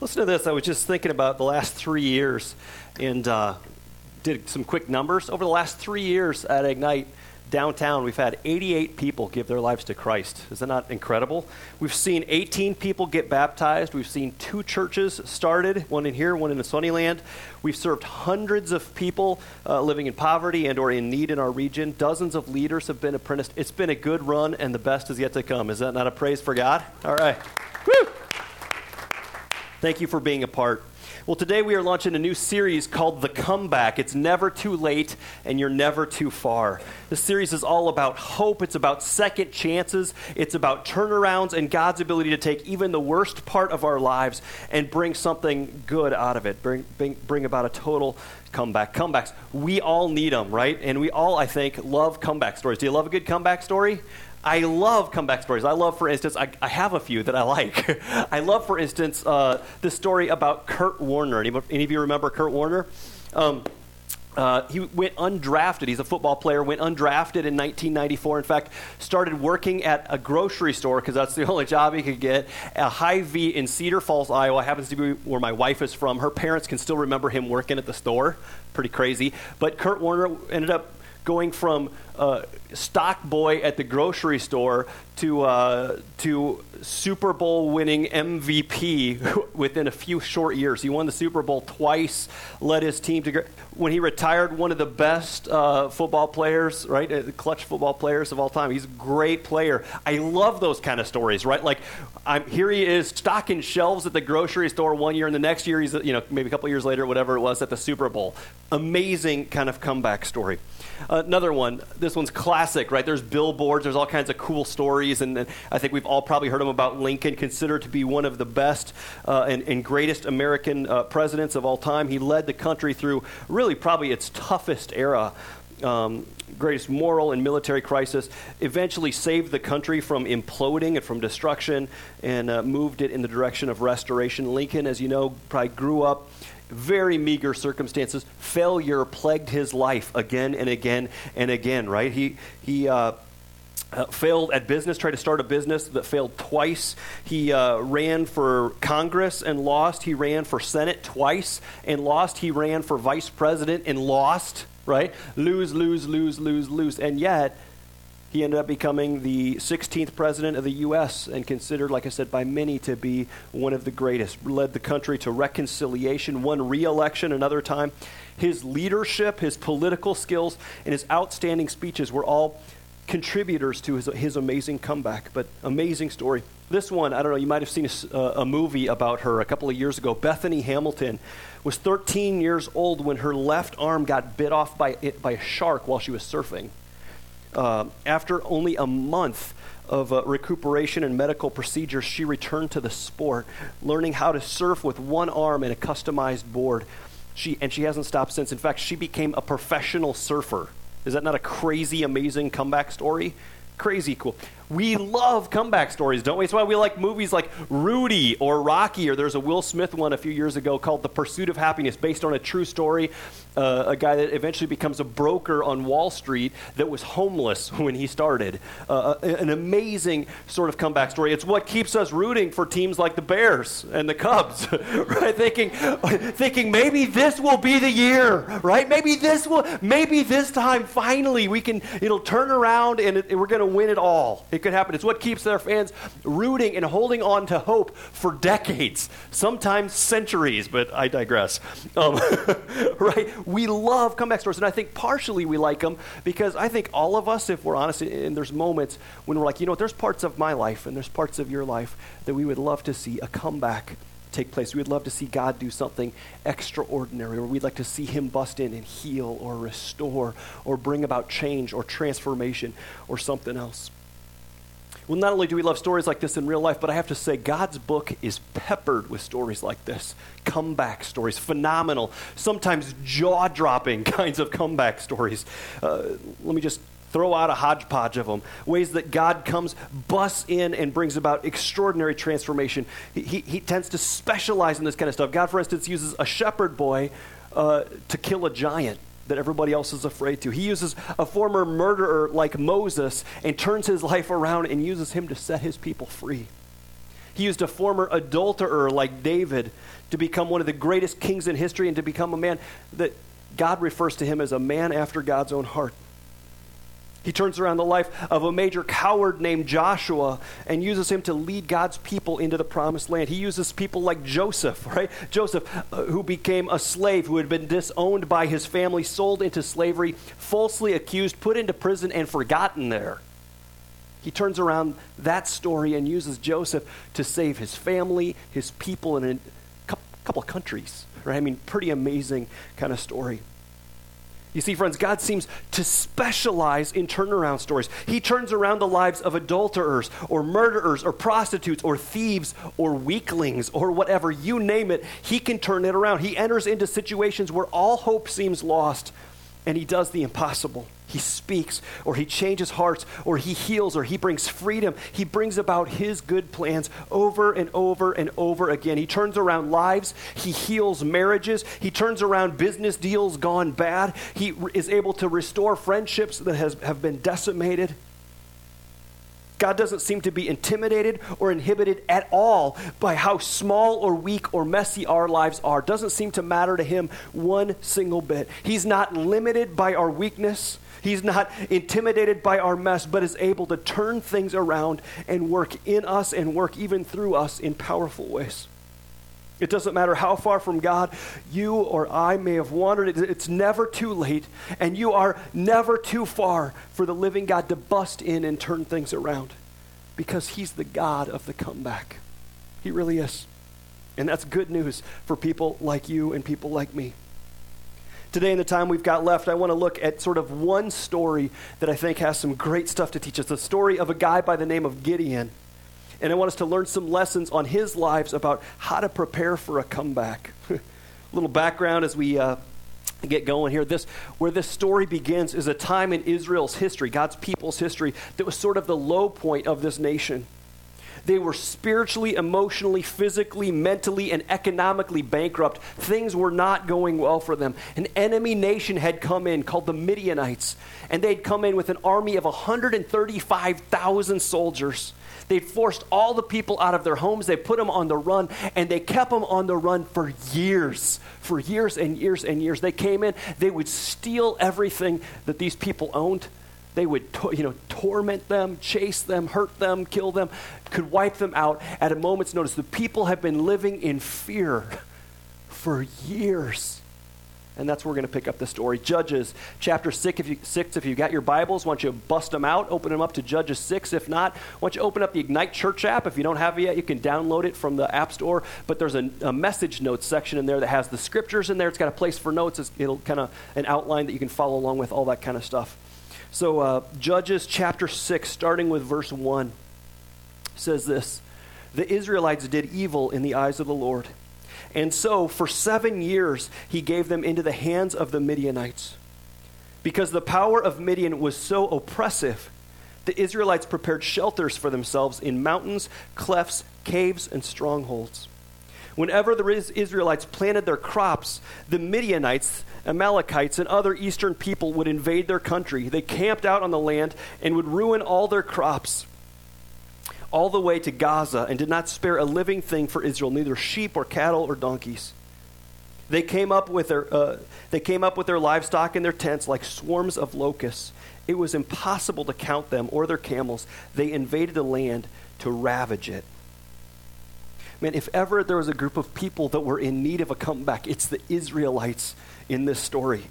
Listen to this. I was just thinking about the last three years and uh, did some quick numbers. Over the last three years at Ignite downtown, we've had 88 people give their lives to Christ. Is that not incredible? We've seen 18 people get baptized. We've seen two churches started, one in here, one in the Sunnyland. We've served hundreds of people uh, living in poverty and or in need in our region. Dozens of leaders have been apprenticed. It's been a good run, and the best is yet to come. Is that not a praise for God? All right. Thank you for being a part. Well, today we are launching a new series called The Comeback. It's never too late and you're never too far. This series is all about hope, it's about second chances, it's about turnarounds and God's ability to take even the worst part of our lives and bring something good out of it, bring, bring, bring about a total comeback. Comebacks, we all need them, right? And we all, I think, love comeback stories. Do you love a good comeback story? I love comeback stories. I love, for instance, I, I have a few that I like. I love, for instance, uh, the story about Kurt Warner. Any, any of you remember Kurt Warner? Um, uh, he went undrafted. He's a football player. Went undrafted in 1994. In fact, started working at a grocery store because that's the only job he could get. A Hy-Vee in Cedar Falls, Iowa, happens to be where my wife is from. Her parents can still remember him working at the store. Pretty crazy. But Kurt Warner ended up going from uh, stock boy at the grocery store to, uh, to Super Bowl winning MVP within a few short years. He won the Super Bowl twice, led his team to. When he retired, one of the best uh, football players, right? Uh, clutch football players of all time. He's a great player. I love those kind of stories, right? Like, I'm, here he is stocking shelves at the grocery store one year, and the next year he's, you know, maybe a couple years later, whatever it was, at the Super Bowl. Amazing kind of comeback story. another one. One's classic, right? There's billboards. There's all kinds of cool stories, and, and I think we've all probably heard them about Lincoln, considered to be one of the best uh, and, and, greatest American uh, presidents of all time. He led the country through really probably its toughest era. Um, greatest moral and military crisis, eventually saved the country from imploding and from destruction and uh, moved it in the direction of restoration. Lincoln, as you know, probably grew up very meager circumstances. Failure plagued his life again and again and again, right? He, he, uh, uh, failed at business, tried to start a business that failed twice. He uh, ran for Congress and lost. He ran for Senate twice and lost. He ran for vice president and lost, right? Lose, lose, lose, lose, lose. And yet, he ended up becoming the 16th president of the U.S. and considered, like I said, by many to be one of the greatest. Led the country to reconciliation, won re election another time. His leadership, his political skills, and his outstanding speeches were all contributors to his, his amazing comeback, but amazing story. This one, I don't know, you might have seen a, uh, a, movie about her a couple of years ago. Bethany Hamilton was 13 years old when her left arm got bit off by, by a shark while she was surfing. Uh, after only a month of uh, recuperation and medical procedures, she returned to the sport, learning how to surf with one arm and a customized board. She, and she hasn't stopped since. In fact, she became a professional surfer. Is that not a crazy, amazing comeback story? Crazy cool. We love comeback stories, don't we? That's why we like movies like Rudy or Rocky, or there's a Will Smith one a few years ago called The Pursuit of Happiness, based on a true story. Uh, a guy that eventually becomes a broker on Wall Street that was homeless when he started. Uh, uh an amazing sort of comeback story. It's what keeps us rooting for teams like the Bears and the Cubs, right? Thinking, thinking maybe this will be the year, right? Maybe this will, maybe this time finally we can, it'll turn around and it, we're going to win it all. It it could happen. It's what keeps their fans rooting and holding on to hope for decades, sometimes centuries, but I digress. Um, right? We love comeback stories, and I think partially we like them because I think all of us, if we're honest, and there's moments when we're like, you know, what, there's parts of my life and there's parts of your life that we would love to see a comeback take place. We'd love to see God do something extraordinary, or we'd like to see Him bust in and heal or restore or bring about change or transformation or something else. Well, not only do we love stories like this in real life, but I have to say, God's book is peppered with stories like this comeback stories, phenomenal, sometimes jaw dropping kinds of comeback stories. Uh, let me just throw out a hodgepodge of them. Ways that God comes, busts in, and brings about extraordinary transformation. He, he, he, tends to specialize in this kind of stuff. God, for instance, uses a shepherd boy uh, to kill a giant that everybody else is afraid to. He uses a former murderer like Moses and turns his life around and uses him to set his people free. He used a former adulterer like David to become one of the greatest kings in history and to become a man that God refers to him as a man after God's own heart. He turns around the life of a major coward named Joshua and uses him to lead God's people into the promised land. He uses people like Joseph, right? Joseph, uh, who became a slave, who had been disowned by his family, sold into slavery, falsely accused, put into prison, and forgotten there. He turns around that story and uses Joseph to save his family, his people, and a couple countries, right? I mean, pretty amazing kind of story. You see, friends, God seems to specialize in turnaround stories. He turns around the lives of adulterers or murderers or prostitutes or thieves or weaklings or whatever, you name it, He can turn it around. He enters into situations where all hope seems lost and He does the impossible he speaks, or he changes hearts, or he heals, or he brings freedom. He brings about his good plans over and over and over again. He turns around lives, he heals marriages, he turns around business deals gone bad, he is able to restore friendships that has, have been decimated. God doesn't seem to be intimidated or inhibited at all by how small or weak or messy our lives are. Doesn't seem to matter to him one single bit. He's not limited by our weakness. He's not intimidated by our mess, but is able to turn things around and work in us and work even through us in powerful ways. It doesn't matter how far from God you or I may have wandered, it's never too late, and you are never too far for the living God to bust in and turn things around because He's the God of the comeback. He really is. And that's good news for people like you and people like me. Today, in the time we've got left, I want to look at sort of one story that I think has some great stuff to teach us the story of a guy by the name of Gideon. And I want us to learn some lessons on his lives about how to prepare for a comeback. a little background as we uh, get going here. This, where this story begins, is a time in Israel's history, God's people's history, that was sort of the low point of this nation. They were spiritually, emotionally, physically, mentally, and economically bankrupt. Things were not going well for them. An enemy nation had come in called the Midianites, and they'd come in with an army of 135,000 soldiers. They'd forced all the people out of their homes. They put them on the run, and they kept them on the run for years. For years and years and years. They came in, they would steal everything that these people owned they would to, you know torment them chase them hurt them kill them could wipe them out at a moment's notice. The people have been living in fear for years. And that's where we're going to pick up the story. Judges chapter 6 if you, 6 if you got your bibles why don't you bust them out open them up to judges 6 if not why don't you open up the ignite church app. If you don't have it yet you can download it from the app store. But there's a, a message notes section in there that has the scriptures in there. It's got a place for notes. It'll kind of an outline that you can follow along with all that kind of stuff so, uh, Judges chapter 6, starting with verse 1, says this The Israelites did evil in the eyes of the Lord. And so, for seven years, he gave them into the hands of the Midianites. Because the power of Midian was so oppressive, the Israelites prepared shelters for themselves in mountains, clefts, caves, and strongholds. Whenever the Israelites planted their crops, the Midianites, Amalekites, and other eastern people would invade their country. They camped out on the land and would ruin all their crops all the way to Gaza and did not spare a living thing for Israel, neither sheep or cattle or donkeys. They came up with their, uh, they came up with their livestock in their tents like swarms of locusts. It was impossible to count them or their camels. They invaded the land to ravage it. Man, if ever there was a group of people that were in need of a comeback, it's the Israelites in this story.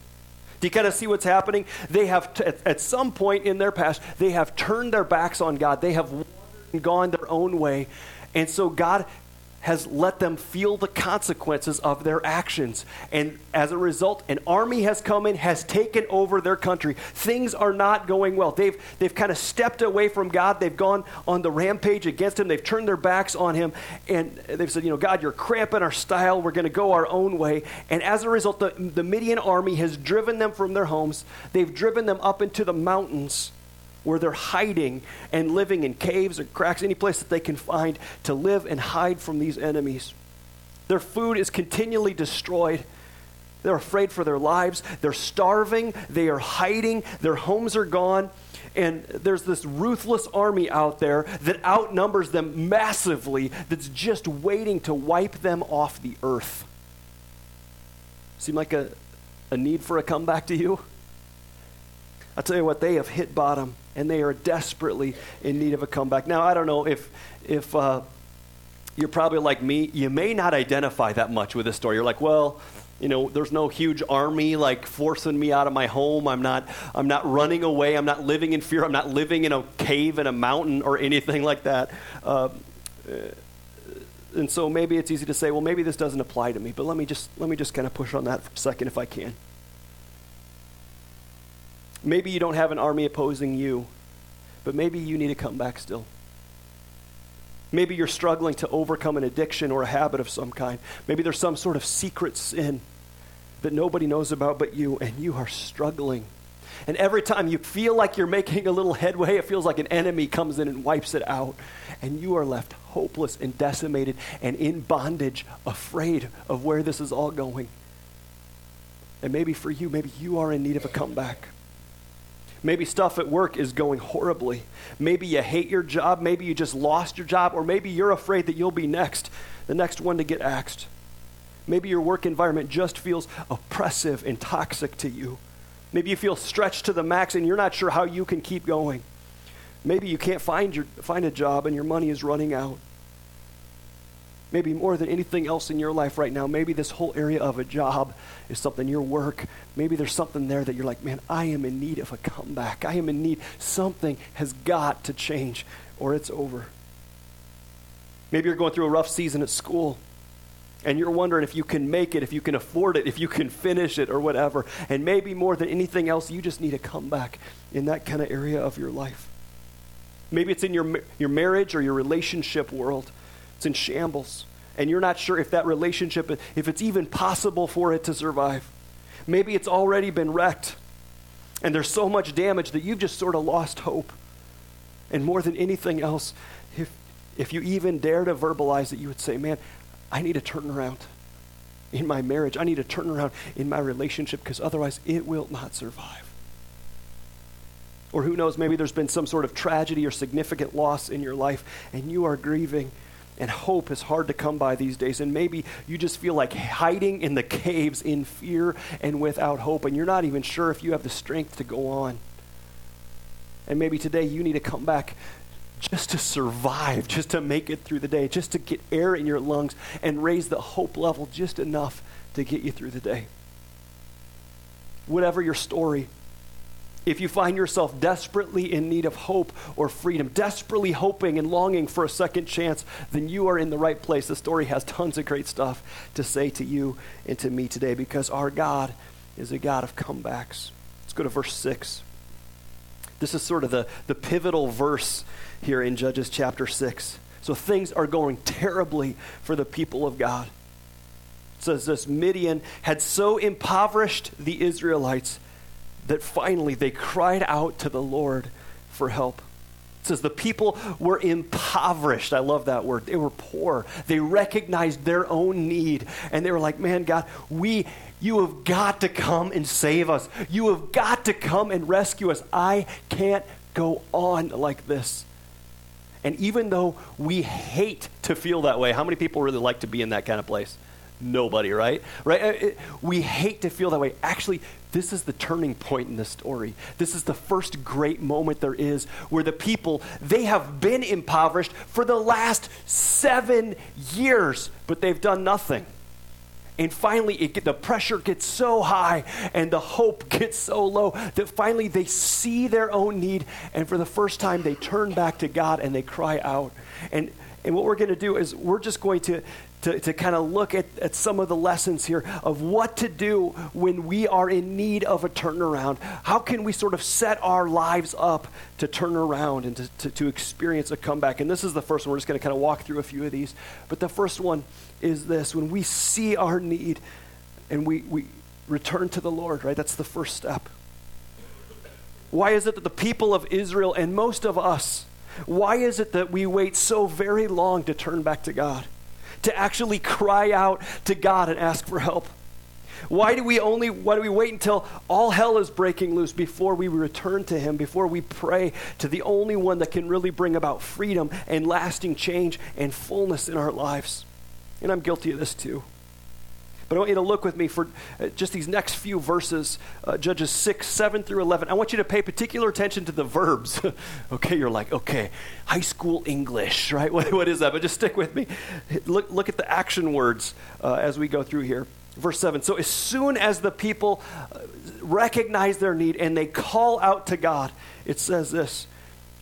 Do you kind of see what's happening? They have, t- at some point in their past, they have turned their backs on God. They have gone their own way. And so God has let them feel the consequences of their actions. And as a result, an army has come in, has taken over their country. Things are not going well. They've, they've kind of stepped away from God. They've gone on the rampage against Him. They've turned their backs on Him. And they've said, you know, God, you're cramping our style. We're going to go our own way. And as a result, the, the Midian army has driven them from their homes. They've driven them up into the mountains where they're hiding and living in caves or cracks, any place that they can find to live and hide from these enemies. Their food is continually destroyed. They're afraid for their lives. They're starving. They are hiding. Their homes are gone. and there's this ruthless army out there that outnumbers them massively that's just waiting to wipe them off the earth. Seem like a, a need for a comeback to you? I'll tell you what, they have hit bottom and they are desperately in need of a comeback. Now, I don't know if, if uh, you're probably like me, you may not identify that much with this story. You're like, well, you know, there's no huge army like forcing me out of my home. I'm not, I'm not running away. I'm not living in fear. I'm not living in a cave in a mountain or anything like that. Uh, and so maybe it's easy to say, well, maybe this doesn't apply to me. But let me just let me just kind of push on that for a second, if I can. Maybe you don't have an army opposing you, but maybe you need to come back still. Maybe you're struggling to overcome an addiction or a habit of some kind. Maybe there's some sort of secret sin that nobody knows about but you, and you are struggling. And every time you feel like you're making a little headway, it feels like an enemy comes in and wipes it out. And you are left hopeless and decimated and in bondage, afraid of where this is all going. And maybe for you, maybe you are in need of a comeback. Maybe stuff at work is going horribly. Maybe you hate your job. Maybe you just lost your job. Or maybe you're afraid that you'll be next, the next one to get axed. Maybe your work environment just feels oppressive and toxic to you. Maybe you feel stretched to the max and you're not sure how you can keep going. Maybe you can't find, your, find a job and your money is running out maybe more than anything else in your life right now, maybe this whole area of a job is something, your work, maybe there's something there that you're like, man, I am in need of a comeback. I am in need. Something has got to change or it's over. Maybe you're going through a rough season at school and you're wondering if you can make it, if you can afford it, if you can finish it or whatever. And maybe more than anything else, you just need a comeback in that kind of area of your life. Maybe it's in your, your marriage or your relationship world it's in shambles. And you're not sure if that relationship, if it's even possible for it to survive. Maybe it's already been wrecked. And there's so much damage that you've just sort of lost hope. And more than anything else, if, if you even dare to verbalize it, you would say, man, I need a turnaround in my marriage. I need a turnaround in my relationship because otherwise it will not survive. Or who knows, maybe there's been some sort of tragedy or significant loss in your life and you are grieving and hope is hard to come by these days. And maybe you just feel like hiding in the caves in fear and without hope, and you're not even sure if you have the strength to go on. And maybe today you need to come back just to survive, just to make it through the day, just to get air in your lungs and raise the hope level just enough to get you through the day. Whatever your story, if you find yourself desperately in need of hope or freedom, desperately hoping and longing for a second chance, then you are in the right place. The story has tons of great stuff to say to you and to me today because our God is a God of comebacks. Let's go to verse 6. This is sort of the, the pivotal verse here in Judges chapter 6. So things are going terribly for the people of God. It says this Midian had so impoverished the Israelites that finally they cried out to the Lord for help. It says the people were impoverished. I love that word. They were poor. They recognized their own need. And they were like, man, God, we, you have got to come and save us. You have got to come and rescue us. I can't go on like this. And even though we hate to feel that way, how many people really like to be in that kind of place? Nobody, right? Right? Uh, we hate to feel that way. Actually, this is the turning point in the story. This is the first great moment there is where the people, they have been impoverished for the last seven years, but they've done nothing. And finally, it, the pressure gets so high and the hope gets so low that finally they see their own need. And for the first time, they turn back to God and they cry out. And, and what we're going to do is we're just going to to, to kind of look at, at some of the lessons here of what to do when we are in need of a turnaround. How can we sort of set our lives up to turn around and to, to, to experience a comeback? And this is the first one. We're just going to kind of walk through a few of these. But the first one is this when we see our need and we, we return to the Lord, right? That's the first step. Why is it that the people of Israel and most of us, why is it that we wait so very long to turn back to God? To actually cry out to God and ask for help. Why do we only why do we wait until all hell is breaking loose before we return to him, before we pray to the only one that can really bring about freedom and lasting change and fullness in our lives? And I'm guilty of this too. But I want you to look with me for uh, just these next few verses, uh, Judges 6, 7 through 11. I want you to pay particular attention to the verbs. okay, you're like, okay, high school English, right? What, what is that? But just stick with me. Look, look at the action words uh, as we go through here. Verse 7 So as soon as the people uh, recognize their need and they call out to God, it says this.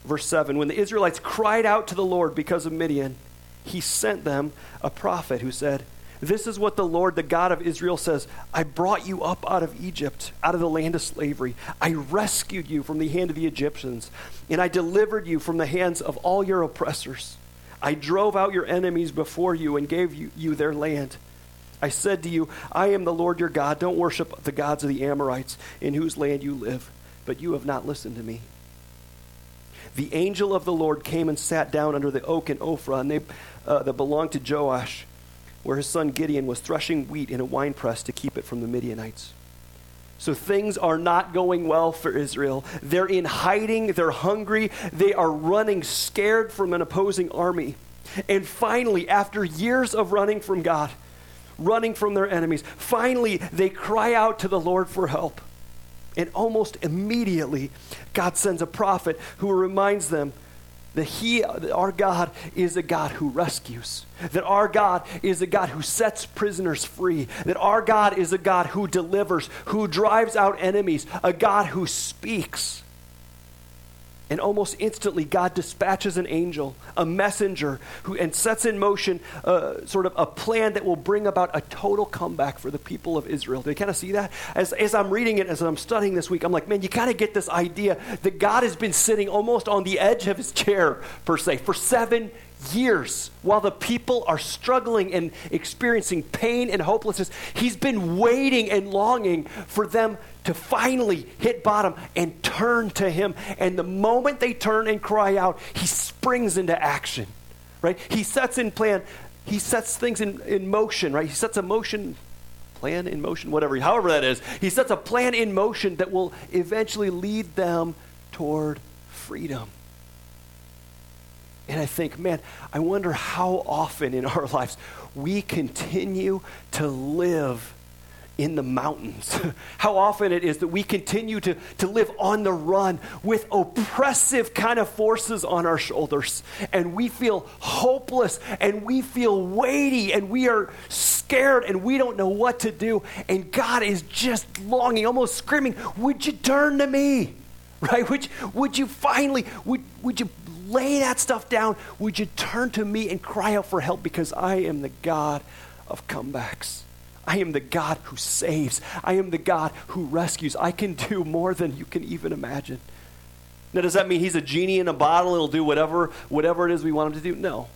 Verse 7 When the Israelites cried out to the Lord because of Midian, he sent them a prophet who said, this is what the Lord, the God of Israel, says I brought you up out of Egypt, out of the land of slavery. I rescued you from the hand of the Egyptians, and I delivered you from the hands of all your oppressors. I drove out your enemies before you and gave you, you their land. I said to you, I am the Lord your God. Don't worship the gods of the Amorites in whose land you live. But you have not listened to me. The angel of the Lord came and sat down under the oak in Ophrah, and they, uh, that belonged to Joash where his son Gideon was threshing wheat in a winepress to keep it from the Midianites. So things are not going well for Israel. They're in hiding, they're hungry, they are running scared from an opposing army. And finally, after years of running from God, running from their enemies, finally they cry out to the Lord for help. And almost immediately, God sends a prophet who reminds them that he that our god is a god who rescues that our god is a god who sets prisoners free that our god is a god who delivers who drives out enemies a god who speaks and almost instantly, God dispatches an angel, a messenger, who, and sets in motion uh, sort of a plan that will bring about a total comeback for the people of Israel. Do you kind of see that? As, as I'm reading it, as I'm studying this week, I'm like, man, you kind of get this idea that God has been sitting almost on the edge of his chair, per se, for seven years while the people are struggling and experiencing pain and hopelessness. He's been waiting and longing for them to finally hit bottom and turn to Him. And the moment they turn and cry out, He springs into action, right? He sets in plan, He sets things in, in motion, right? He sets a motion. Plan in motion, whatever, however that is. He sets a plan in motion that will eventually lead them toward freedom. And I think, man, I wonder how often in our lives we continue to live in the mountains. how often it is that we continue to, to live on the run with oppressive kind of forces on our shoulders. And we feel hopeless and we feel weighty and we are scared and we don't know what to do. And God is just longing, almost screaming, Would you turn to me? Right? Would, would you finally, would, would you lay that stuff down? Would you turn to me and cry out for help? Because I am the God of comebacks. I am the God who saves. I am the God who rescues. I can do more than you can even imagine. Now, does that mean he's a genie in a bottle he'll do whatever, whatever it is we want him to do? No.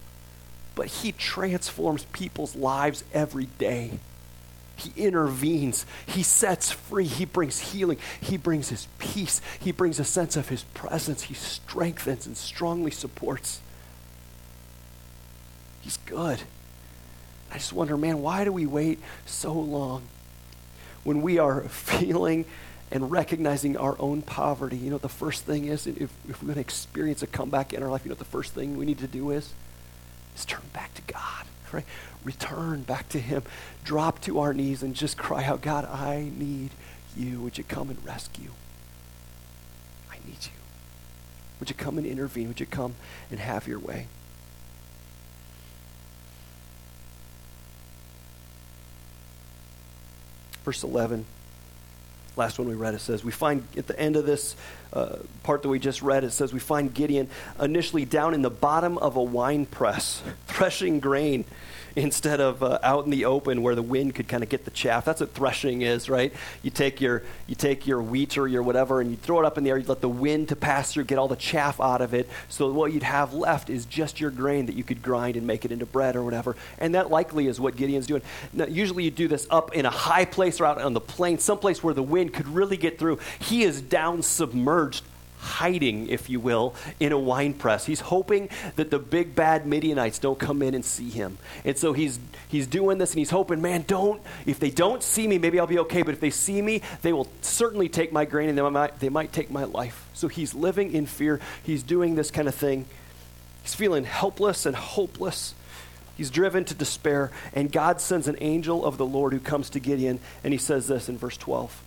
But he transforms people's lives every day. He intervenes. He sets free. He brings healing. He brings his peace. He brings a sense of his presence. He strengthens and strongly supports. He's good. I just wonder, man, why do we wait so long when we are feeling and recognizing our own poverty? You know, the first thing is, if, if we're going to experience a comeback in our life, you know, the first thing we need to do is, is turn back to God, right? return back to Him, drop to our knees, and just cry out, God, I need you. Would you come and rescue? I need you. Would you come and intervene? Would you come and have your way? Verse 11 last one we read, it says, we find at the end of this uh, part that we just read, it says, we find Gideon initially down in the bottom of a wine press, threshing grain instead of uh, out in the open where the wind could kind of get the chaff. That's what threshing is, right? You take your you take your wheat or your whatever and you throw it up in the air. You let the wind to pass through, get all the chaff out of it. So what you'd have left is just your grain that you could grind and make it into bread or whatever. And that likely is what Gideon's doing. Now, usually you do this up in a high place or out on the plain, someplace where the wind could really get through. He is down submerged hiding, if you will, in a wine press. He's hoping that the big bad Midianites don't come in and see him. And so he's he's doing this and he's hoping, man, don't if they don't see me, maybe I'll be okay, but if they see me, they will certainly take my grain and they might they might take my life. So he's living in fear. He's doing this kind of thing. He's feeling helpless and hopeless. He's driven to despair, and God sends an angel of the Lord who comes to Gideon, and he says this in verse 12.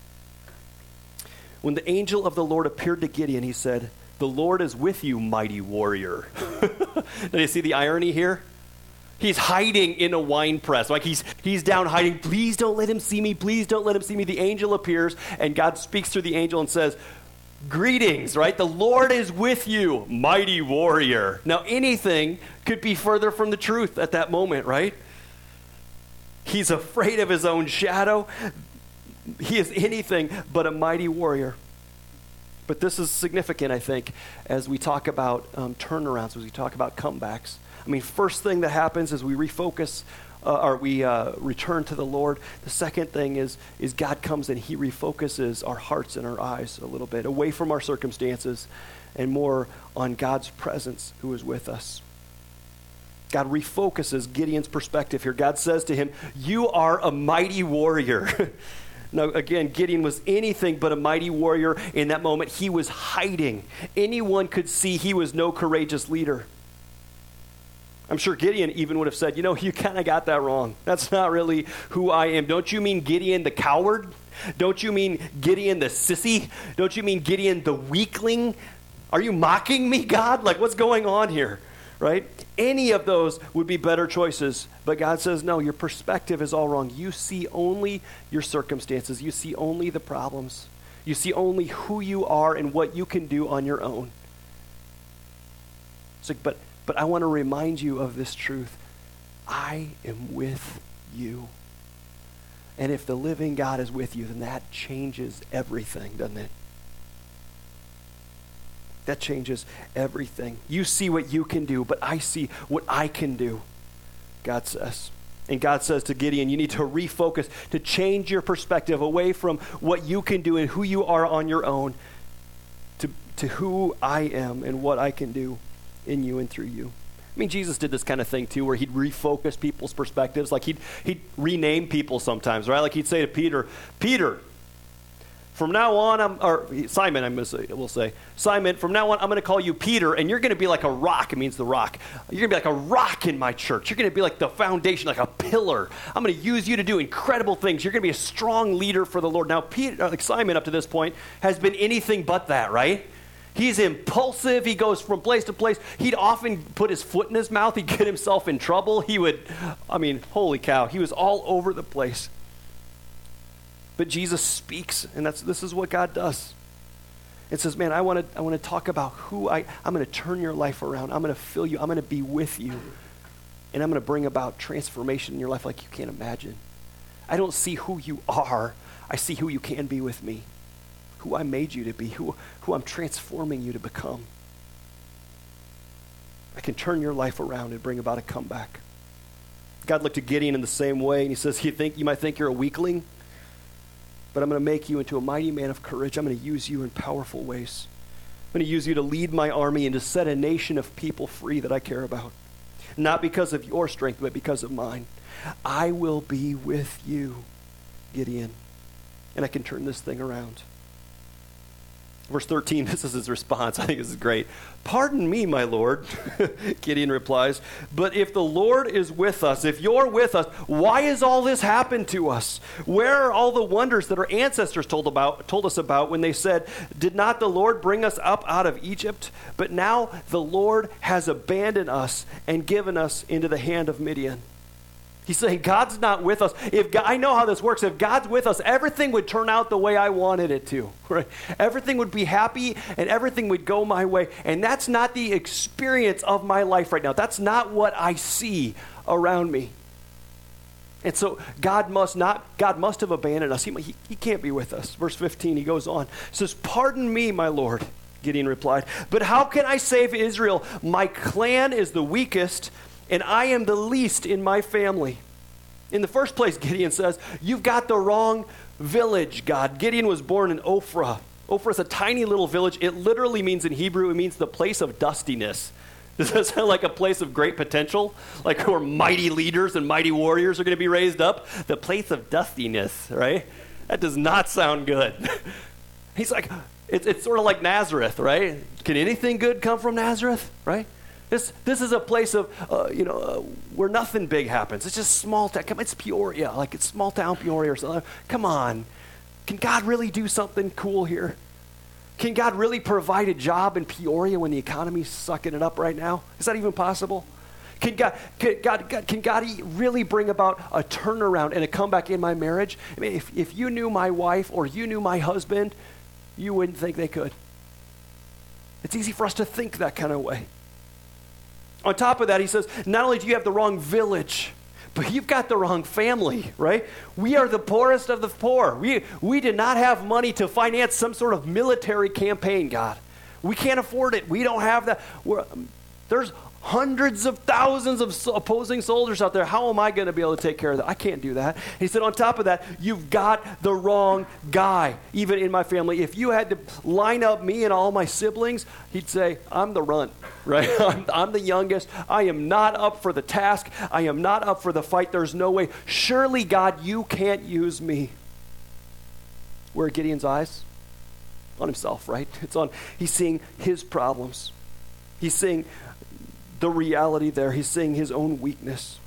When the angel of the Lord appeared to Gideon, he said, The Lord is with you, mighty warrior. Do you see the irony here? He's hiding in a wine press. Like he's, he's down hiding. Please don't let him see me. Please don't let him see me. The angel appears, and God speaks through the angel and says, Greetings, right? The Lord is with you, mighty warrior. Now, anything could be further from the truth at that moment, right? He's afraid of his own shadow. He is anything but a mighty warrior. But this is significant, I think, as we talk about um, turnarounds, as we talk about comebacks. I mean, first thing that happens is we refocus uh, or we uh, return to the Lord. The second thing is, is God comes and He refocuses our hearts and our eyes a little bit away from our circumstances and more on God's presence who is with us. God refocuses Gideon's perspective here. God says to him, You are a mighty warrior. now, again, Gideon was anything but a mighty warrior in that moment. He was hiding. Anyone could see he was no courageous leader. I'm sure Gideon even would have said, You know, you kind of got that wrong. That's not really who I am. Don't you mean Gideon the coward? Don't you mean Gideon the sissy? Don't you mean Gideon the weakling? Are you mocking me, God? Like, what's going on here? Right? Any of those would be better choices. But God says, no, your perspective is all wrong. You see only your circumstances, you see only the problems, you see only who you are and what you can do on your own. But but I want to remind you of this truth I am with you. And if the living God is with you, then that changes everything, doesn't it? That changes everything. You see what you can do, but I see what I can do, God says. And God says to Gideon, you need to refocus, to change your perspective away from what you can do and who you are on your own to, to who I am and what I can do in you and through you. I mean, Jesus did this kind of thing too, where he'd refocus people's perspectives. Like he'd, he'd rename people sometimes, right? Like he'd say to Peter, Peter, from now on, I'm, or Simon, I will say, Simon, from now on, I'm going to call you Peter, and you're going to be like a rock. It means the rock. You're going to be like a rock in my church. You're going to be like the foundation, like a pillar. I'm going to use you to do incredible things. You're going to be a strong leader for the Lord. Now, Peter, like Simon, up to this point, has been anything but that, right? He's impulsive. He goes from place to place. He'd often put his foot in his mouth. He'd get himself in trouble. He would, I mean, holy cow, he was all over the place. But Jesus speaks, and that's, this is what God does. It says, Man, I want to I want to talk about who I, I'm going to turn your life around. I'm going to fill you. I'm going to be with you. And I'm going to bring about transformation in your life like you can't imagine. I don't see who you are, I see who you can be with me who I made you to be, who, who I'm transforming you to become. I can turn your life around and bring about a comeback. God looked at Gideon in the same way, and he says, You think you might think you're a weakling, but I'm going to make you into a mighty man of courage. I'm going to use you in powerful ways. I'm going to use you to lead my army and to set a nation of people free that I care about. Not because of your strength, but because of mine. I will be with you, Gideon, and I can turn this thing around. Verse 13, this is his response. I think this is great. Pardon me, my Lord, Gideon replies, but if the Lord is with us, if you're with us, why has all this happened to us? Where are all the wonders that our ancestors told, about, told us about when they said, Did not the Lord bring us up out of Egypt? But now the Lord has abandoned us and given us into the hand of Midian. He's saying, God's not with us. If God, I know how this works. If God's with us, everything would turn out the way I wanted it to. Right? Everything would be happy and everything would go my way. And that's not the experience of my life right now. That's not what I see around me. And so God must not, God must have abandoned us. He, he, he can't be with us. Verse 15, he goes on. says, Pardon me, my Lord, Gideon replied. But how can I save Israel? My clan is the weakest and I am the least in my family. In the first place, Gideon says, You've got the wrong village, God. Gideon was born in Ophrah. Ophrah is a tiny little village. It literally means in Hebrew, it means the place of dustiness. Does that sound like a place of great potential? Like where mighty leaders and mighty warriors are going to be raised up? The place of dustiness, right? That does not sound good. He's like, it's, it's sort of like Nazareth, right? Can anything good come from Nazareth, right? This, this is a place of, uh, you know, uh, where nothing big happens. It's just small town. Come, it's Peoria, like it's small town Peoria or something. Come on. Can God really do something cool here? Can God really provide a job in Peoria when the economy's sucking it up right now? Is that even possible? Can God, can God, God, can God really bring about a turnaround and a comeback in my marriage? I mean, if, if you knew my wife or you knew my husband, you wouldn't think they could. It's easy for us to think that kind of way. On top of that, he says, not only do you have the wrong village, but you've got the wrong family, right? We are the poorest of the poor. We, we did not have money to finance some sort of military campaign, God. We can't afford it. We don't have that. We're, there's hundreds of thousands of opposing soldiers out there. How am I going to be able to take care of that? I can't do that. He said, on top of that, you've got the wrong guy. Even in my family, if you had to line up me and all my siblings, he'd say, I'm the runt, right? I'm, I'm the youngest. I am not up for the task. I am not up for the fight. There's no way. Surely, God, you can't use me. Where Gideon's eyes? On himself, right? It's on, he's seeing his problems. He's seeing the reality there. He's seeing his own weakness.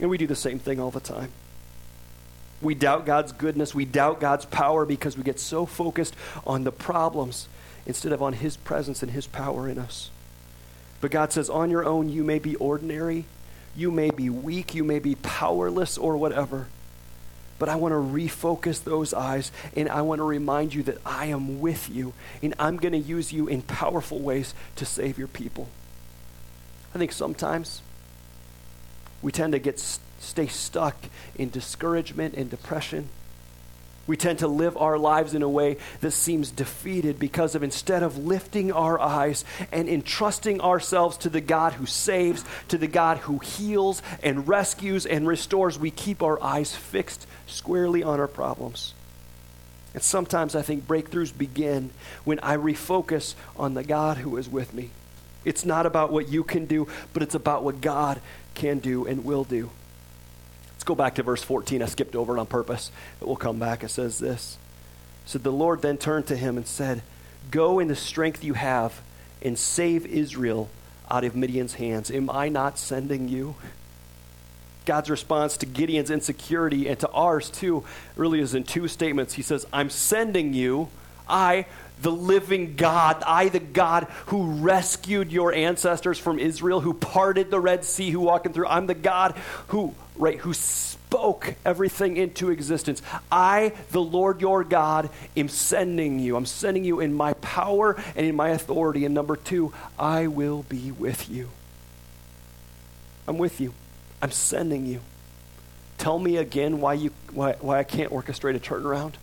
And we do the same thing all the time. We doubt God's goodness. We doubt God's power because we get so focused on the problems instead of on His presence and His power in us. But God says, on your own, you may be ordinary, you may be weak, you may be powerless, or whatever. But I want to refocus those eyes and I want to remind you that I am with you and I'm going to use you in powerful ways to save your people. I think sometimes we tend to get stay stuck in discouragement and depression. We tend to live our lives in a way that seems defeated because of instead of lifting our eyes and entrusting ourselves to the God who saves, to the God who heals and rescues and restores, we keep our eyes fixed squarely on our problems. And sometimes I think breakthroughs begin when I refocus on the God who is with me. It's not about what you can do, but it's about what God can do and will do. Let's go back to verse 14. I skipped over it on purpose, but we'll come back. It says this. So the Lord then turned to him and said, Go in the strength you have and save Israel out of Midian's hands. Am I not sending you? God's response to Gideon's insecurity and to ours too really is in two statements. He says, I'm sending you. I the living God, I, the God who rescued your ancestors from Israel, who parted the Red Sea, who walked through. I'm the God who, right, who spoke everything into existence. I, the Lord your God, am sending you. I'm sending you in my power and in my authority. And number two, I will be with you. I'm with you. I'm sending you. Tell me again why, you, why, why I can't orchestrate a turnaround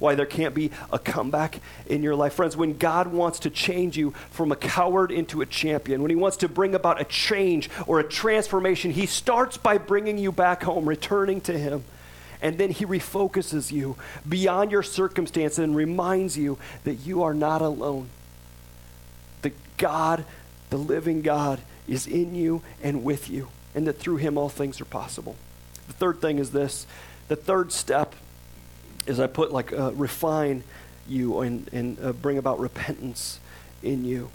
why there can't be a comeback in your life. Friends, when God wants to change you from a coward into a champion, when He wants to bring about a change or a transformation, He starts by bringing you back home, returning to Him. And then He refocuses you beyond your circumstance and reminds you that you are not alone. The God, the living God, is in you and with you, and that through Him all things are possible. The third thing is this the third step is I put like uh, refine you and, and uh, bring about repentance in you.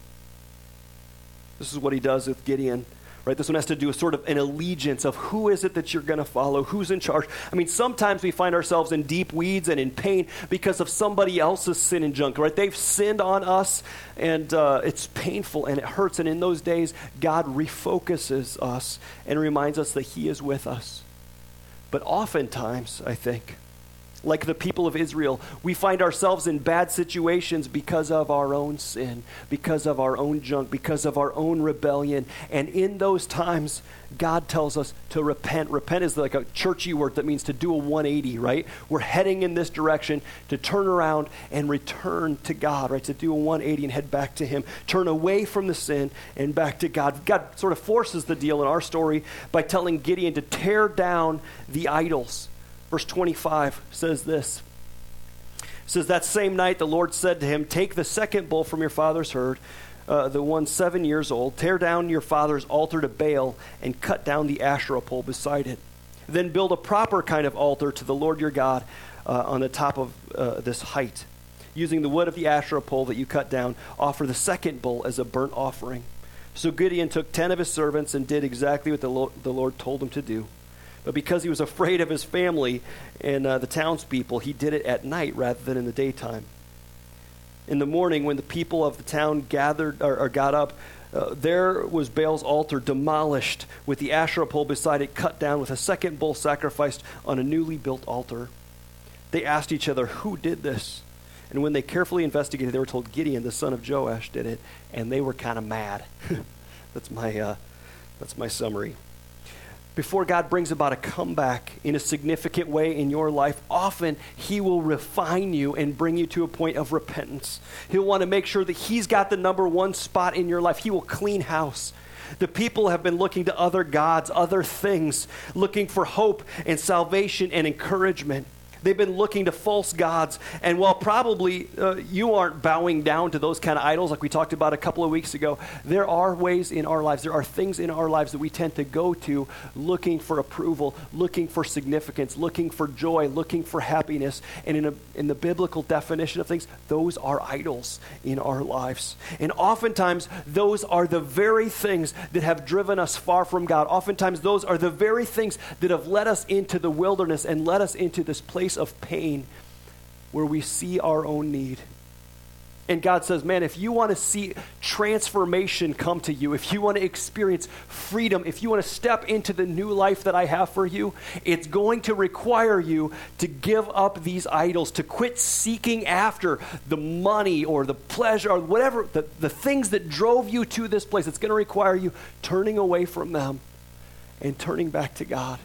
This is what he does with Gideon. Right? This one has to do with sort of an allegiance of who is it that you're going to follow, who's in charge. I mean, sometimes we find ourselves in deep weeds and in pain because of somebody else's sin and junk, right? They've sinned on us, and uh, it's painful and it hurts. And in those days, God refocuses us and reminds us that He is with us. But oftentimes, I think, like the people of Israel, we find ourselves in bad situations because of our own sin, because of our own junk, because of our own rebellion. And in those times, God tells us to repent. Repent is like a churchy word that means to do a 180, right? We're heading in this direction to turn around and return to God, right? To do a 180 and head back to Him. Turn away from the sin and back to God. God sort of forces the deal in our story by telling Gideon to tear down the idols Verse 25 says this says that same night the Lord said to him, Take the second bull from your father's herd, uh, the one seven years old, tear down your father's altar to Baal, and cut down the Asherah pole beside it. Then build a proper kind of altar to the Lord your God uh, on the top of uh, this height. Using the wood of the Asherah pole that you cut down, offer the second bull as a burnt offering. So Gideon took ten of his servants and did exactly what the Lord, the Lord told him to do. But because he was afraid of his family and uh, the townspeople, he did it at night rather than in the daytime. In the morning, when the people of the town gathered or, or got up, uh, there was Baal's altar demolished, with the Asherah pole beside it cut down, with a second bull sacrificed on a newly built altar. They asked each other, Who did this? And when they carefully investigated, they were told Gideon, the son of Joash, did it, and they were kind of mad. that's my uh, that's my summary before God brings about a comeback in a significant way in your life, often He will refine you and bring you to a point of repentance. He'll want to make sure that He's got the number one spot in your life. He will clean house. The people have been looking to other gods, other things, looking for hope and salvation and encouragement. They've been looking to false gods. And while probably uh, you aren't bowing down to those kind of idols like we talked about a couple of weeks ago, there are ways in our lives, there are things in our lives that we tend to go to looking for approval, looking for significance, looking for joy, looking for happiness. And in, a, in the biblical definition of things, those are idols in our lives. And oftentimes, those are the very things that have driven us far from God. Oftentimes, those are the very things that have led us into the wilderness and led us into this place place of pain where we see our own need. And God says, man, if you want to see transformation come to you, if you want to experience freedom, if you want to step into the new life that I have for you, it's going to require you to give up these idols, to quit seeking after the money or the pleasure or whatever, the, the things that drove you to this place. It's going to require you turning away from them and turning back to God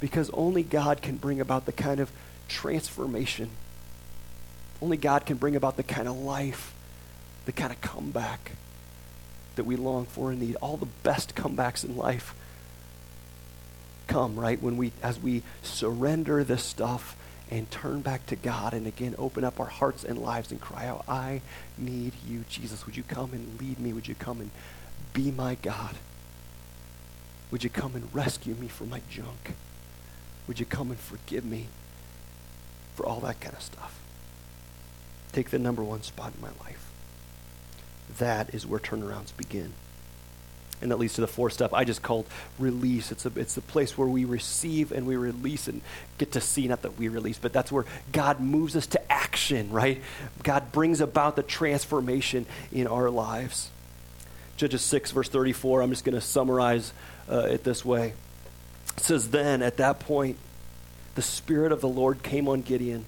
because only God can bring about the kind of transformation. Only God can bring about the kind of life, the kind of comeback that we long for and need. All the best comebacks in life come, right? When we as we surrender this stuff and turn back to God and again open up our hearts and lives and cry out, I need you, Jesus. Would you come and lead me? Would you come and be my God? Would you come and rescue me from my junk? Would you come and forgive me for all that kind of stuff? Take the number one spot in my life. That is where turnarounds begin. And that leads to the fourth step I just called release. It's, a, it's the place where we receive and we release and get to see, not that we release, but that's where God moves us to action, right? God brings about the transformation in our lives. Judges 6, verse 34, I'm just going to summarize uh, it this way. It says, Then at that point, the Spirit of the Lord came on Gideon.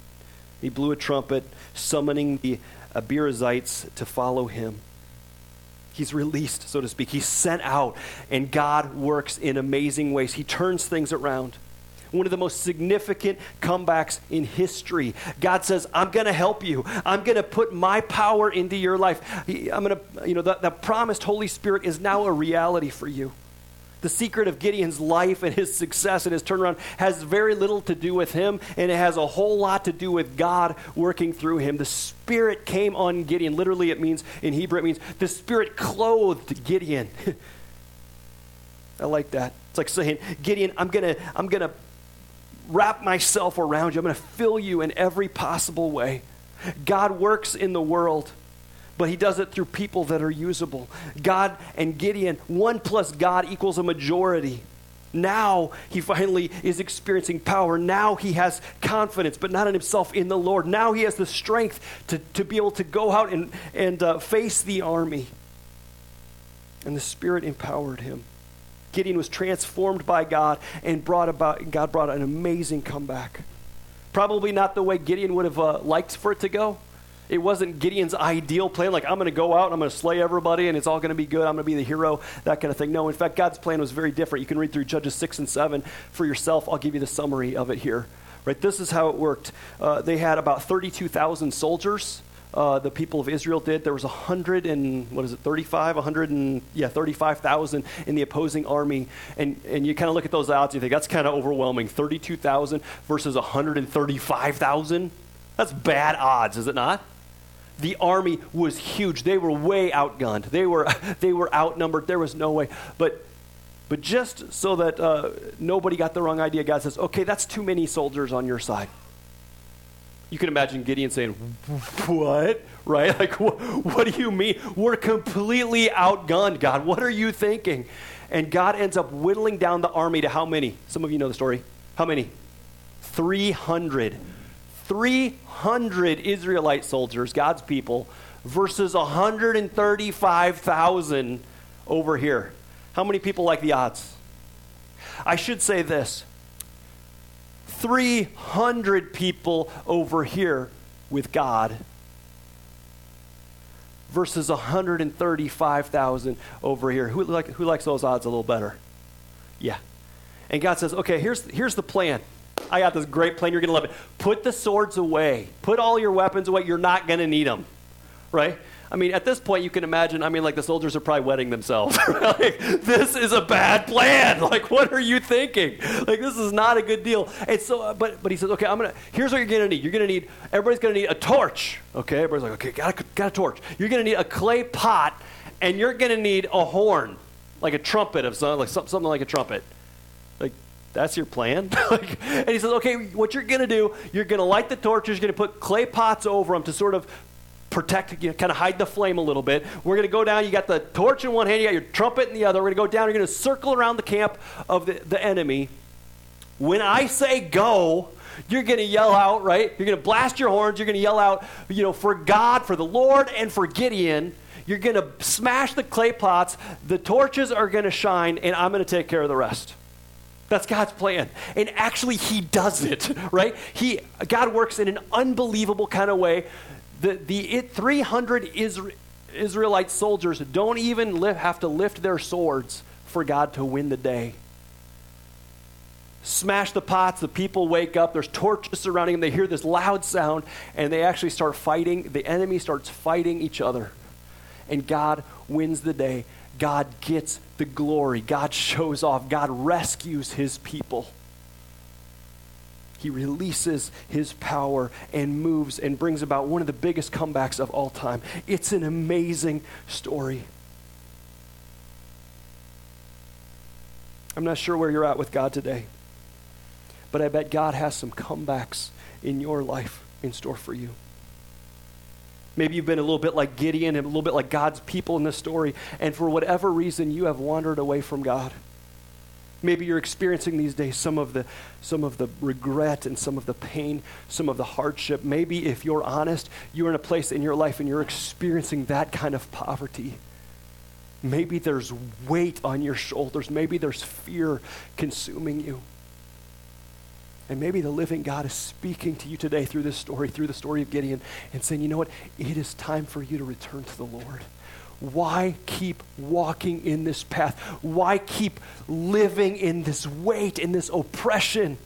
He blew a trumpet, summoning the Abiezrites to follow him. He's released, so to speak. He's sent out, and God works in amazing ways. He turns things around. One of the most significant comebacks in history. God says, I'm going to help you. I'm going to put my power into your life. I'm going to, you know, the, the promised Holy Spirit is now a reality for you. The secret of Gideon's life and his success and his turnaround has very little to do with him, and it has a whole lot to do with God working through him. The Spirit came on Gideon. Literally, it means, in Hebrew, it means the Spirit clothed Gideon. I like that. It's like saying, Gideon, I'm going to I'm going to wrap myself around you. I'm going to fill you in every possible way. God works in the world but he does it through people that are usable. God and Gideon, one plus God equals a majority. Now he finally is experiencing power. Now he has confidence, but not in himself, in the Lord. Now he has the strength to, to be able to go out and, and uh, face the army. And the Spirit empowered him. Gideon was transformed by God and brought about, God brought an amazing comeback. Probably not the way Gideon would have uh, liked for it to go. It wasn't Gideon's ideal plan, like, I'm going to go out, and I'm going to slay everybody, and it's all going to be good, I'm going to be the hero, that kind of thing. No, in fact, God's plan was very different. You can read through Judges 6 and 7 for yourself. I'll give you the summary of it here. Right, this is how it worked. Uh, they had about 32,000 soldiers. Uh, the people of Israel did. There was 100 and, what is it, 35? 100 and, yeah, 35,000 in the opposing army. And, and you kind of look at those odds, and you think that's kind of overwhelming. 32,000 versus 135,000. That's bad odds, is it not? The army was huge. They were way outgunned. They were, they were outnumbered. There was no way. But, but just so that uh, nobody got the wrong idea, God says, okay, that's too many soldiers on your side. You can imagine Gideon saying, What? Right? Like, wh- what do you mean? We're completely outgunned, God. What are you thinking? And God ends up whittling down the army to how many? Some of you know the story. How many? 300. 300 Israelite soldiers, God's people, versus 135,000 over here. How many people like the odds? I should say this 300 people over here with God versus 135,000 over here. Who, like, who likes those odds a little better? Yeah. And God says, okay, here's, here's the plan. I got this great plan. You're going to love it. Put the swords away. Put all your weapons away. You're not going to need them. Right? I mean, at this point, you can imagine, I mean, like the soldiers are probably wetting themselves. like, this is a bad plan. Like, what are you thinking? Like, this is not a good deal. And so, uh, but, but he says, okay, I'm to, here's what you're going to need. You're going to need, everybody's going to need a torch. Okay, everybody's like, okay, got a, got a torch. You're going to need a clay pot, and you're going to need a horn, like a trumpet of some, like something like a trumpet. Like, that's your plan? and he says, okay, what you're going to do, you're going to light the torches, you're going to put clay pots over them to sort of protect, you know, kind of hide the flame a little bit. We're going to go down. You got the torch in one hand, you got your trumpet in the other. We're going to go down. You're going to circle around the camp of the, the enemy. When I say go, you're going to yell out, right? You're going to blast your horns. You're going to yell out, you know, for God, for the Lord, and for Gideon. You're going to smash the clay pots. The torches are going to shine, and I'm going to take care of the rest. That's God's plan. And actually, He does it, right? He, God works in an unbelievable kind of way the, the it, 300 Isra- Israelite soldiers don't even lift, have to lift their swords for God to win the day. Smash the pots, the people wake up, there's torches surrounding them, they hear this loud sound, and they actually start fighting. The enemy starts fighting each other. And God wins the day. God gets the glory. God shows off. God rescues his people he releases his power and moves and brings about one of the biggest comebacks of all time. It's an amazing story. I'm not sure where you're at with God today, but I bet God has some comebacks in your life in store for you. Maybe you've been a little bit like Gideon and a little bit like God's people in this story, and for whatever reason, you have wandered away from God. Maybe you're experiencing these days some of the some of the regret and some of the pain, some of the hardship. Maybe if you're honest, you're in a place in your life and you're experiencing that kind of poverty. Maybe there's weight on your shoulders. Maybe there's fear consuming you. And maybe the living God is speaking to you today through this story, through the story of Gideon, and saying, you know what? It is time for you to return to the Lord. Why keep walking in this path? Why keep living in this weight, in this oppression?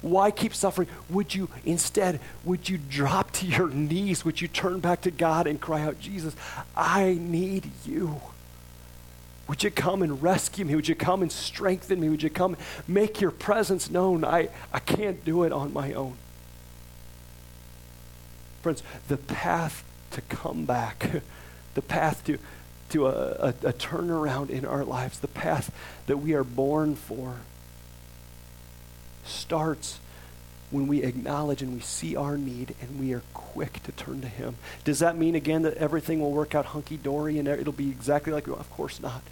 Why keep suffering? Would you instead, would you drop to your knees? Would you turn back to God and cry out, Jesus, I need you? Would you come and rescue me? Would you come and strengthen me? Would you come and make your presence known? I, I can't do it on my own. Friends, the path to come back the path to, to a, a, a turnaround in our lives, the path that we are born for, starts when we acknowledge and we see our need and we are quick to turn to Him. Does that mean, again, that everything will work out hunky dory and it'll be exactly like, of course not.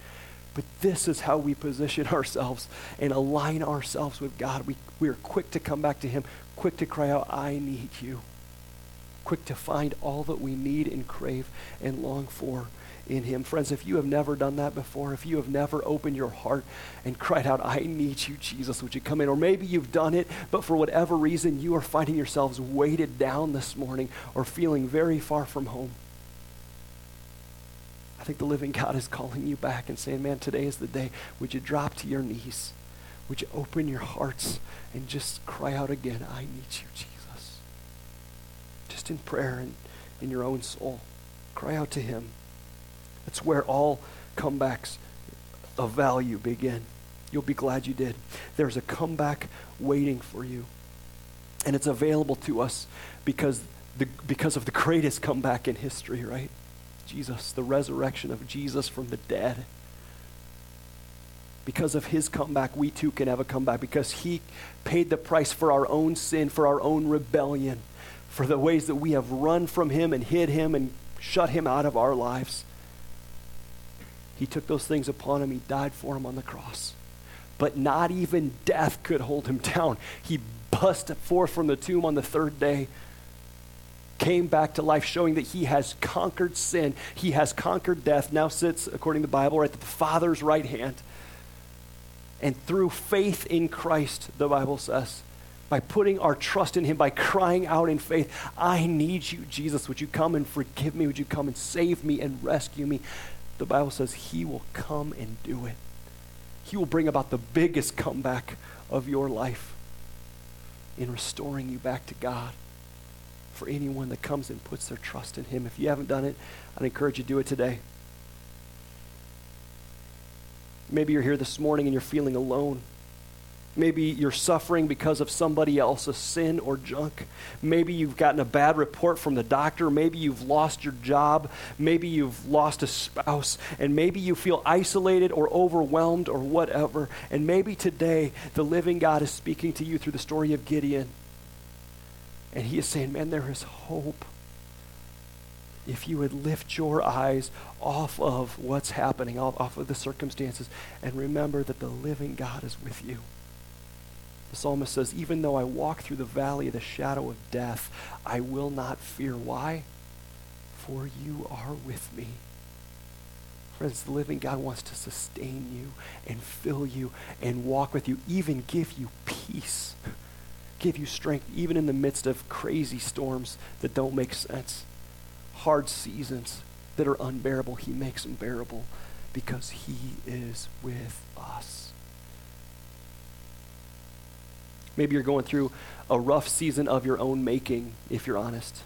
But this is how we position ourselves and align ourselves with God. We, we are quick to come back to Him, quick to cry out, I need you quick to find all that we need and crave and long for in Him. Friends, if you have never done that before, if you have never opened your heart and cried out, I need you, Jesus, would you come in? Or maybe you've done it, but for whatever reason, you are finding yourselves weighted down this morning or feeling very far from home. I think the living God is calling you back and saying, Man, today is the day. Would you drop to your knees? Would you open your hearts and just cry out again, I need you, Jesus? just in prayer and in your own soul. Cry out to Him. That's where all comebacks of value begin. You'll be glad you did. There's a comeback waiting for you. And it's available to us because the, because of the greatest comeback in history, right? Jesus, the resurrection of Jesus from the dead. Because of his comeback, we too can have a comeback because he paid the price for our own sin, for our own rebellion, for the ways that we have run from him and hid him and shut him out of our lives. He took those things upon him. He died for him on the cross. But not even death could hold him down. He busted forth from the tomb on the third day, came back to life, showing that he has conquered sin. He has conquered death, now sits, according to the Bible, right at the Father's right hand. And through faith in Christ, the Bible says, by putting our trust in Him, by crying out in faith, I need you, Jesus. Would you come and forgive me? Would you come and save me and rescue me? The Bible says He will come and do it. He will bring about the biggest comeback of your life in restoring you back to God for anyone that comes and puts their trust in Him. If you haven't done it, I'd encourage you to do it today. Maybe you're here this morning and you're feeling alone. Maybe you're suffering because of somebody else's sin or junk. Maybe you've gotten a bad report from the doctor. Maybe you've lost your job. Maybe you've lost a spouse. And maybe you feel isolated or overwhelmed or whatever. And maybe today the living God is speaking to you through the story of Gideon. And he is saying, Man, there is hope if you would lift your eyes off of what's happening, off, of the circumstances, and remember that the living God is with you. The psalmist says, Even though I walk through the valley of the shadow of death, I will not fear. Why? For you are with me. Friends, the living God wants to sustain you and fill you and walk with you, even give you peace, give you strength, even in the midst of crazy storms that don't make sense hard seasons that are unbearable, He makes them bearable because He is with us. Maybe you're going through a rough season of your own making, if you're honest.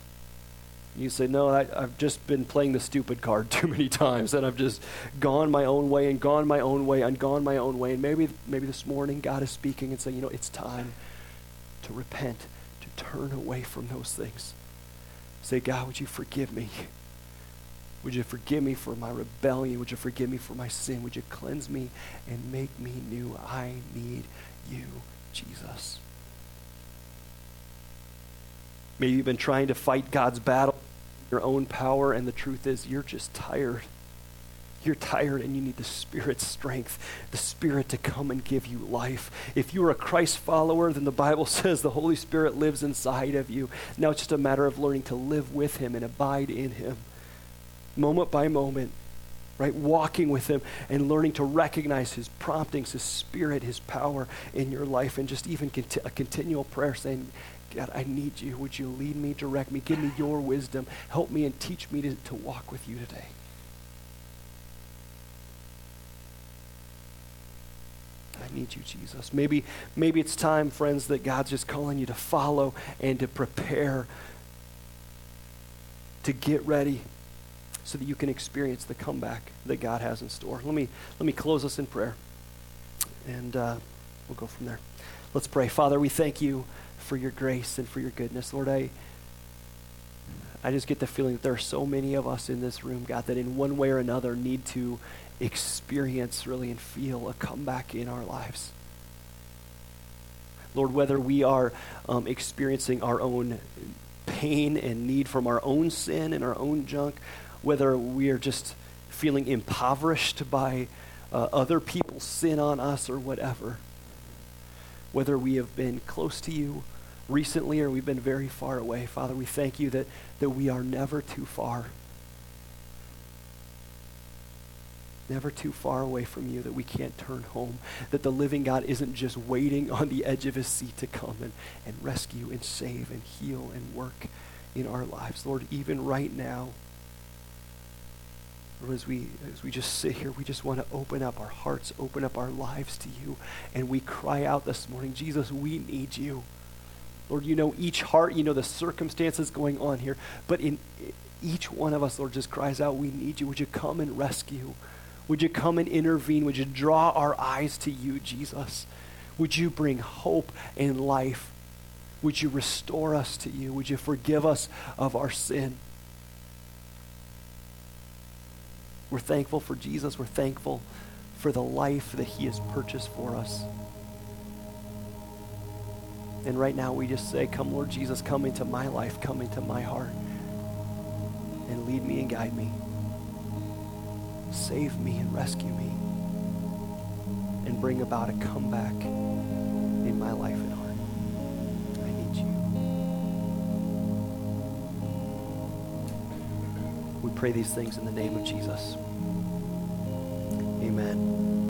You say, No, I, have just been playing the stupid card too many times, and I've just gone my own way and gone my own way and gone my own way. And maybe, maybe this morning God is speaking and saying, You know, it's time to repent, to turn away from those things Say, God, would you forgive me? Would you forgive me for my rebellion? Would you forgive me for my sin? Would you cleanse me and make me new? I need you, Jesus. Maybe you've been trying to fight God's battle your own power, and the truth is you're just tired you're tired and you need the Spirit's strength, the Spirit to come and give you life. If you are a Christ follower, then the Bible says the Holy Spirit lives inside of you. Now it's just a matter of learning to live with Him and abide in Him, moment by moment, right? Walking with Him and learning to recognize His promptings, His Spirit, His power in your life, and just even conti- a continual prayer saying, God, I need you. Would you lead me, direct me, give me your wisdom, help me, and teach me to, to walk with you today? I need you, Jesus. Maybe, maybe it's time, friends, that God's just calling you to follow and to prepare, to get ready so that you can experience the comeback that God has in store. Let me, let me close us in prayer, and uh, we'll go from there. Let's pray. Father, we thank you for your grace and for your goodness. Lord, I, I just get the feeling that there are so many of us in this room, God, that in one way or another need to experience really and feel a comeback in our lives. Lord, whether we are um, experiencing our own pain and need from our own sin and our own junk, whether we are just feeling impoverished by uh, other people's sin on us or whatever, whether we have been close to you recently or we've been very far away, Father, we thank you that, that we are never too far never too far away from you that we can't turn home, that the living God isn't just waiting on the edge of his seat to come and, and rescue and save and heal and work in our lives. Lord, even right now, Lord, as we, as we just sit here, we just want to open up our hearts, open up our lives to you, and we cry out this morning, Jesus, we need you. Lord, you know each heart, you know the circumstances going on here, but in each one of us, Lord, just cries out, we need you. Would you come and rescue? Would you come and intervene? Would you draw our eyes to you, Jesus? Would you bring hope and life? Would you restore us to you? Would you forgive us of our sin? We're thankful for Jesus. We're thankful for the life that he has purchased for us. And right now we just say, Come, Lord Jesus, come into my life, come into my heart, and lead me and guide me. Save me and rescue me, and bring about a comeback in my life and heart. I need you. We pray these things in the name of Jesus.